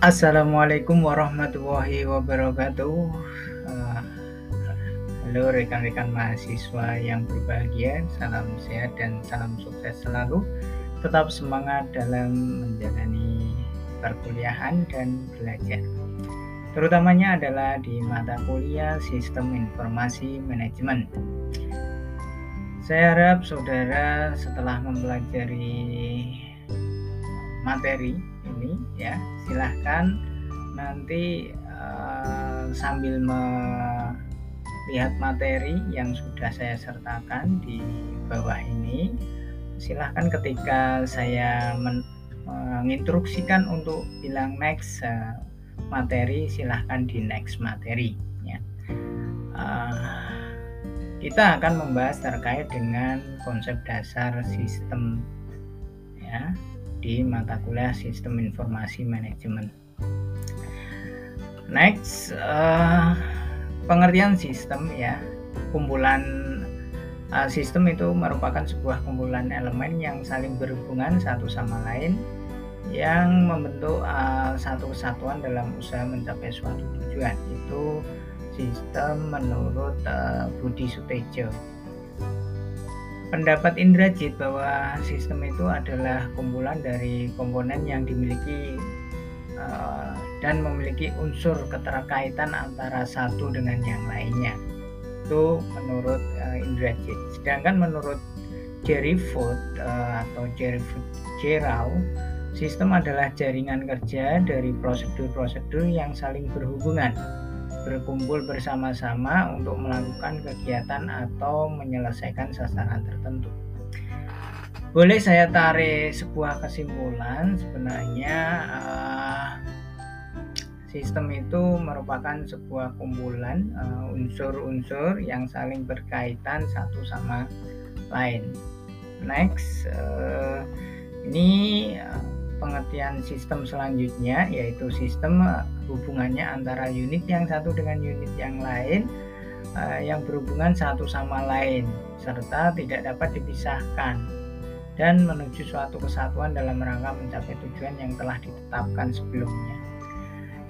Assalamualaikum warahmatullahi wabarakatuh. Uh, halo rekan-rekan mahasiswa yang berbahagia, salam sehat dan salam sukses selalu. Tetap semangat dalam menjalani perkuliahan dan belajar. Terutamanya adalah di mata kuliah Sistem Informasi Manajemen. Saya harap saudara setelah mempelajari materi ini ya. Silahkan nanti uh, sambil melihat materi yang sudah saya sertakan di bawah ini silahkan ketika saya men menginstruksikan untuk bilang next uh, materi silahkan di next materi ya. Uh, kita akan membahas terkait dengan konsep dasar sistem ya di mata kuliah Sistem Informasi Manajemen. Next, uh, pengertian sistem ya, kumpulan uh, sistem itu merupakan sebuah kumpulan elemen yang saling berhubungan satu sama lain yang membentuk uh, satu kesatuan dalam usaha mencapai suatu tujuan. Itu sistem menurut uh, Budi Sutejo pendapat Indrajit bahwa sistem itu adalah kumpulan dari komponen yang dimiliki uh, dan memiliki unsur keterkaitan antara satu dengan yang lainnya. Itu menurut uh, Indrajit. Sedangkan menurut Jerry Food uh, atau Jerry Food Gerau, sistem adalah jaringan kerja dari prosedur-prosedur yang saling berhubungan berkumpul bersama-sama untuk melakukan kegiatan atau menyelesaikan sasaran tertentu. Boleh saya tarik sebuah kesimpulan sebenarnya uh, sistem itu merupakan sebuah kumpulan eh, unsur-unsur uh, yang saling berkaitan satu sama lain. Next, uh, ini pengertian sistem selanjutnya yaitu sistem eh, hubungannya antara unit yang satu dengan unit yang lain uh, yang berhubungan satu sama lain serta tidak dapat dipisahkan dan menuju suatu kesatuan dalam rangka mencapai tujuan yang telah ditetapkan sebelumnya.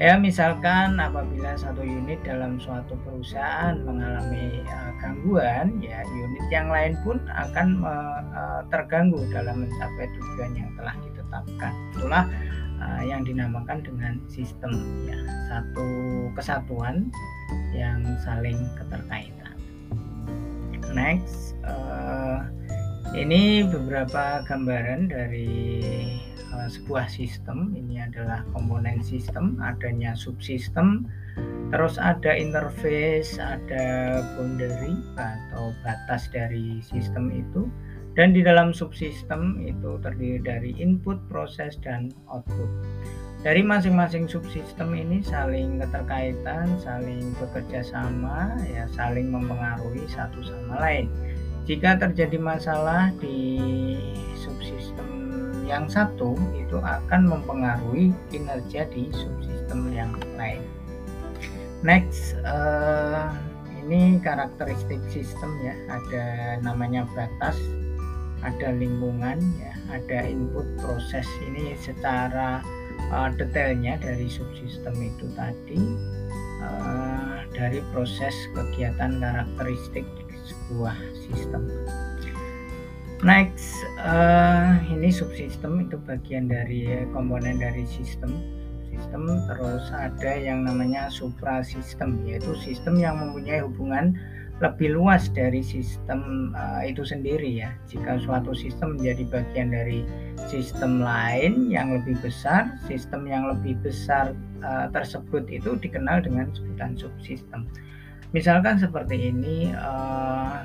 Ya, misalkan apabila satu unit dalam suatu perusahaan mengalami uh, gangguan, ya unit yang lain pun akan uh, terganggu dalam mencapai tujuan yang telah ditetapkan. Itulah uh, yang dinamakan dengan sistem ya, satu kesatuan yang saling keterkaitan. Next, uh, ini beberapa gambaran dari uh, sebuah sistem. Ini adalah komponen sistem adanya subsistem terus ada interface ada boundary atau batas dari sistem itu dan di dalam subsistem itu terdiri dari input proses dan output dari masing-masing subsistem ini saling keterkaitan, saling bekerja sama, ya saling mempengaruhi satu sama lain. Jika terjadi masalah di subsistem yang satu itu akan mempengaruhi kinerja di subsistem yang lain. Next, uh, ini karakteristik sistem ya, ada namanya batas, ada lingkungan ya, ada input proses ini secara uh, detailnya dari subsistem itu tadi uh, dari proses kegiatan karakteristik sebuah sistem. Next, uh, ini subsistem itu bagian dari komponen dari sistem. Sistem terus ada yang namanya suprasistem, yaitu sistem yang mempunyai hubungan lebih luas dari sistem uh, itu sendiri ya. Jika suatu sistem menjadi bagian dari sistem lain yang lebih besar, sistem yang lebih besar uh, tersebut itu dikenal dengan sebutan subsistem. Misalkan seperti ini. Uh,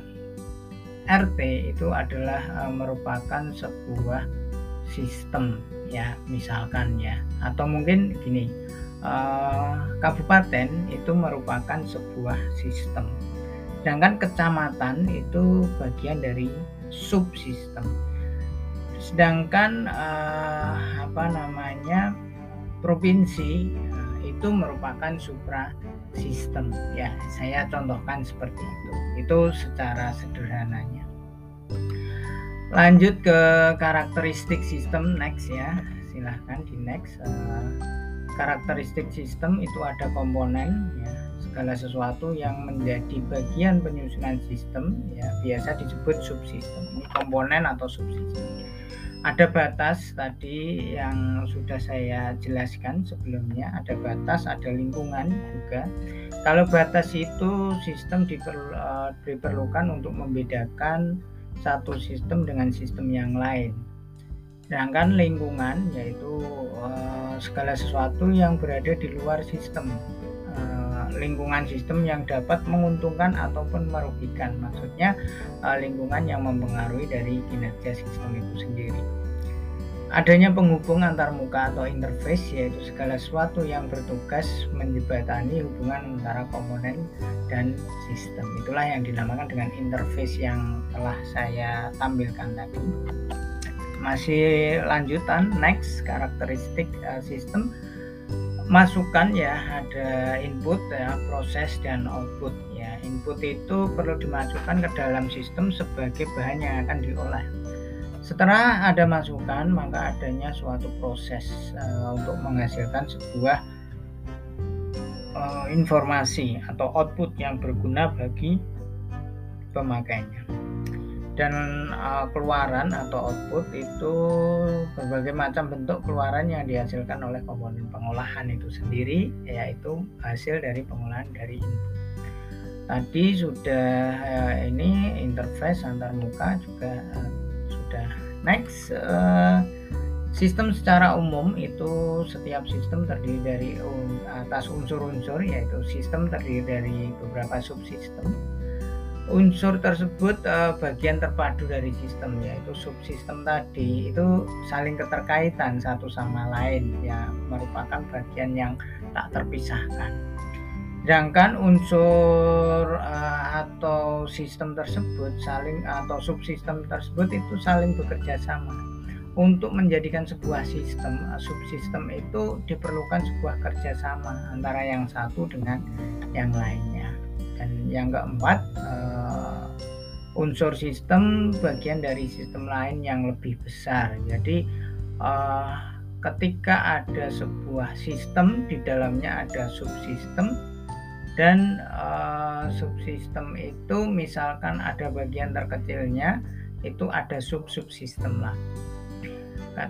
RT itu adalah uh, merupakan sebuah sistem ya misalkan ya atau mungkin gini uh, kabupaten itu merupakan sebuah sistem sedangkan kecamatan itu bagian dari subsistem. Sedangkan uh, apa namanya provinsi uh, itu merupakan supra sistem ya saya contohkan seperti itu. Itu secara sederhananya. Lanjut ke karakteristik sistem next ya. Silahkan di next. Uh, karakteristik sistem itu ada komponen ya segala sesuatu yang menjadi bagian penyusunan sistem ya biasa disebut subsistem. Ini komponen atau subsistem. Ada batas tadi yang sudah saya jelaskan sebelumnya. Ada batas ada lingkungan juga. Kalau batas itu sistem uh, diperlukan untuk membedakan satu sistem dengan sistem yang lain. Sedangkan lingkungan yaitu uh, segala sesuatu yang berada di luar sistem lingkungan sistem yang dapat menguntungkan ataupun merugikan. Maksudnya uh, lingkungan yang mempengaruhi dari kinerja sistem itu sendiri. Adanya penghubung antar muka atau interface yaitu segala sesuatu yang bertugas menjembatani hubungan antara komponen dan sistem. Itulah yang dinamakan dengan interface yang telah saya tampilkan tadi. Masih lanjutan next karakteristik uh, sistem masukan ya ada input ya proses dan output ya. Input itu perlu dimasukkan ke dalam sistem sebagai bahan yang akan diolah. Setelah ada masukan maka adanya suatu proses uh, untuk menghasilkan sebuah uh, informasi atau output yang berguna bagi pemakainya dan uh, keluaran atau output itu berbagai macam bentuk keluaran yang dihasilkan oleh komponen pengolahan itu sendiri yaitu hasil dari pengolahan dari input. Tadi sudah uh, ini interface antar muka juga uh, sudah next uh, sistem secara umum itu setiap sistem terdiri dari uh, atas unsur-unsur yaitu sistem terdiri dari beberapa subsistem unsur tersebut uh, bagian terpadu dari sistem yaitu subsistem tadi itu saling keterkaitan satu sama lain ya merupakan bagian yang tak terpisahkan. Sedangkan unsur uh, atau sistem tersebut saling atau subsistem tersebut itu saling bekerja sama. Untuk menjadikan sebuah sistem, uh, subsistem itu diperlukan sebuah kerjasama antara yang satu dengan yang lainnya dan yang keempat uh, unsur sistem bagian dari sistem lain yang lebih besar. Jadi uh, ketika ada sebuah sistem di dalamnya ada subsistem dan uh, subsistem itu misalkan ada bagian terkecilnya itu ada sub subsistem lah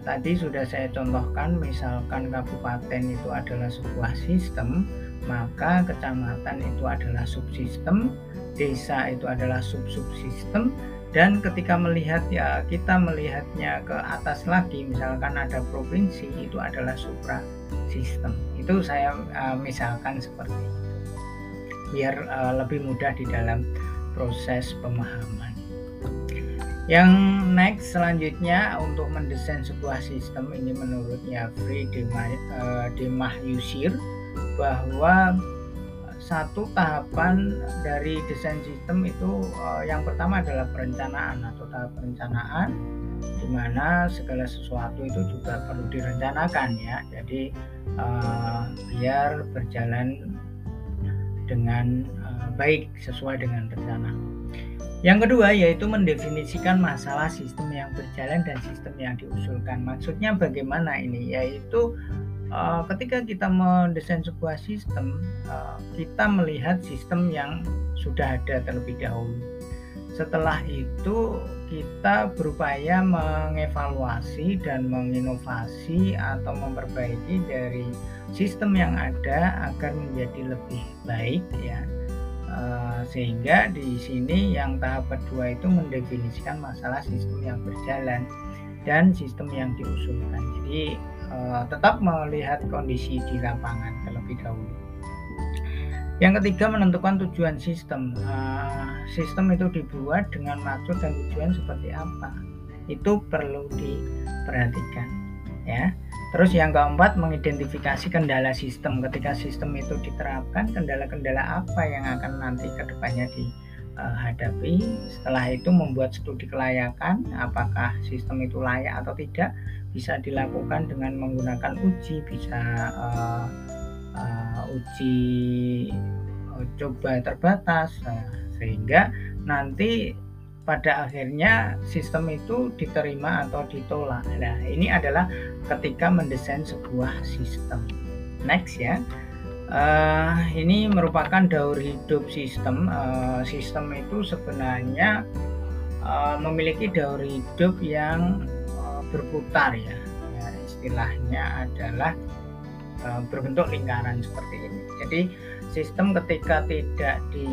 tadi sudah saya contohkan misalkan kabupaten itu adalah sebuah sistem maka kecamatan itu adalah subsistem, desa itu adalah sub-subsistem, dan ketika melihat ya kita melihatnya ke atas lagi, misalkan ada provinsi itu adalah supra sistem. Itu saya uh, misalkan seperti itu, biar uh, lebih mudah di dalam proses pemahaman. Yang next selanjutnya untuk mendesain sebuah sistem ini menurutnya Free Demah, uh, Demah Yusir bahwa satu tahapan dari desain sistem itu uh, yang pertama adalah perencanaan atau tahap perencanaan di mana segala sesuatu itu juga perlu direncanakan ya jadi uh, biar berjalan dengan uh, baik sesuai dengan rencana. Yang kedua yaitu mendefinisikan masalah sistem yang berjalan dan sistem yang diusulkan. Maksudnya bagaimana ini? Yaitu uh, ketika kita mendesain sebuah sistem, uh, kita melihat sistem yang sudah ada terlebih dahulu. Setelah itu kita berupaya mengevaluasi dan menginovasi atau memperbaiki dari sistem yang ada agar menjadi lebih baik ya. Uh, sehingga di sini yang tahap kedua itu mendefinisikan masalah sistem yang berjalan dan sistem yang diusulkan. Jadi uh, tetap melihat kondisi di lapangan terlebih dahulu. Yang ketiga menentukan tujuan sistem. Uh, sistem itu dibuat dengan maksud dan tujuan seperti apa. Itu perlu diperhatikan, ya. Terus yang keempat mengidentifikasi kendala sistem. Ketika sistem itu diterapkan, kendala-kendala apa yang akan nanti ke depannya dihadapi. Setelah itu membuat studi kelayakan, apakah sistem itu layak atau tidak bisa dilakukan dengan menggunakan uji bisa uh, uh, uji uh, coba terbatas uh, sehingga nanti pada akhirnya sistem itu diterima atau ditolak. Nah, ini adalah ketika mendesain sebuah sistem. next ya uh, ini merupakan daur hidup sistem uh, sistem itu sebenarnya uh, memiliki daur hidup yang berputar ya. ya istilahnya adalah uh, berbentuk lingkaran seperti ini jadi sistem ketika tidak di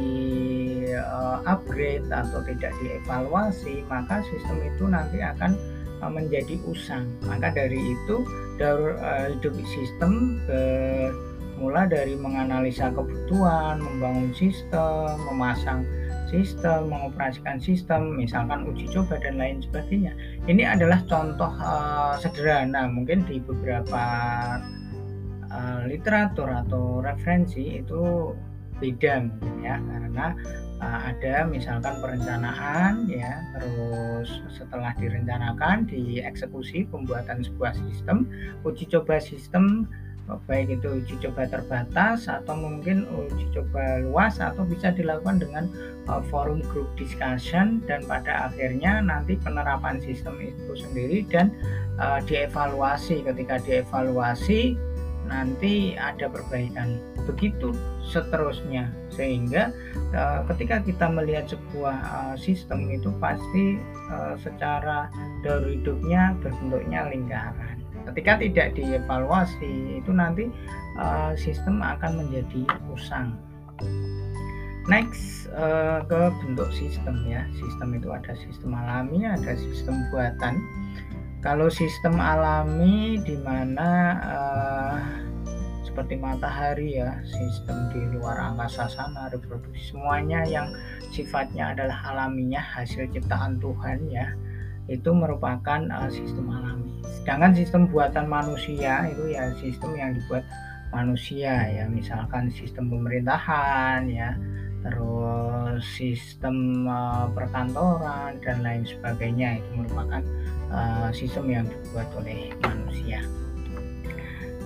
uh, upgrade atau tidak dievaluasi maka sistem itu nanti akan uh, menjadi usang maka dari itu daur uh, hidup sistem mulai dari menganalisa kebutuhan, membangun sistem, memasang sistem, mengoperasikan sistem, misalkan uji coba dan lain sebagainya. Ini adalah contoh uh, sederhana, mungkin di beberapa uh, literatur atau referensi itu beda mungkin ya, karena uh, ada misalkan perencanaan ya, terus setelah direncanakan dieksekusi pembuatan sebuah sistem, uji coba sistem baik itu uji coba terbatas atau mungkin uji coba luas atau bisa dilakukan dengan uh, forum group discussion dan pada akhirnya nanti penerapan sistem itu sendiri dan uh, dievaluasi. Ketika dievaluasi nanti ada perbaikan. Begitu seterusnya. Sehingga uh, ketika kita melihat sebuah uh, sistem itu pasti uh, secara dari hidupnya berbentuknya lingkaran ketika tidak dievaluasi itu nanti uh, sistem akan menjadi usang. Next uh, ke bentuk sistem ya. Sistem itu ada sistem alami ada sistem buatan. Kalau sistem alami di mana uh, seperti matahari ya sistem di luar angkasa sana reproduksi semuanya yang sifatnya adalah alaminya hasil ciptaan Tuhan ya itu merupakan uh, sistem alami. Sedangkan sistem buatan manusia itu ya sistem yang dibuat manusia ya, misalkan sistem pemerintahan ya, terus sistem uh, perkantoran dan lain sebagainya itu merupakan uh, sistem yang dibuat oleh manusia.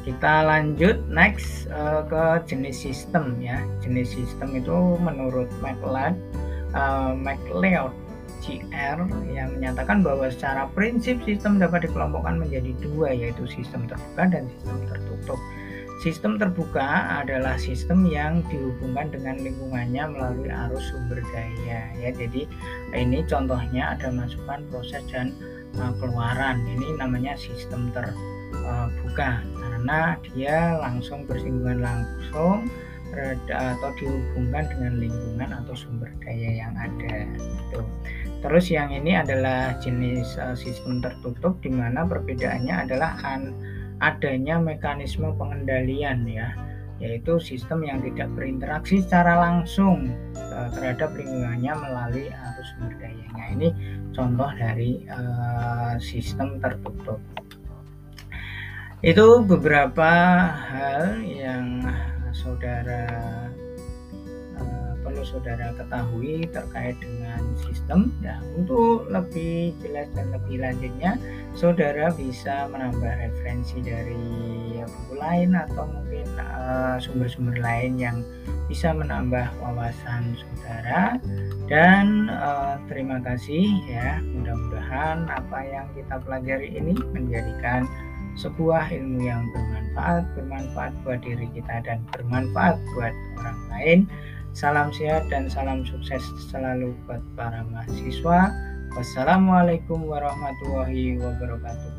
Kita lanjut next uh, ke jenis sistem ya. Jenis sistem itu menurut MacLeod, uh, MacLeod GR yang menyatakan bahwa secara prinsip sistem dapat dikelompokkan menjadi dua yaitu sistem terbuka dan sistem tertutup. Sistem terbuka adalah sistem yang dihubungkan dengan lingkungannya melalui arus sumber daya ya. Jadi ini contohnya ada masukan proses dan uh, keluaran. Ini namanya sistem terbuka karena dia langsung bersinggungan langsung atau dihubungkan dengan lingkungan atau sumber daya yang ada gitu. Terus yang ini adalah jenis uh, sistem tertutup di mana perbedaannya adalah an adanya mekanisme pengendalian ya yaitu sistem yang tidak berinteraksi secara langsung uh, terhadap lingkungannya melalui arus sumber dayanya. Ini contoh dari uh, sistem tertutup. Itu beberapa hal yang saudara perlu saudara ketahui terkait dengan sistem. Nah, untuk lebih jelas dan lebih lanjutnya, saudara bisa menambah referensi dari buku lain atau mungkin uh, sumber-sumber uh, lain yang bisa menambah wawasan saudara. Dan uh, terima kasih ya, mudah-mudahan apa yang kita pelajari ini menjadikan sebuah ilmu yang bermanfaat, bermanfaat buat diri kita dan bermanfaat buat orang lain. Salam sehat dan salam sukses selalu buat para mahasiswa. Wassalamualaikum warahmatullahi wabarakatuh.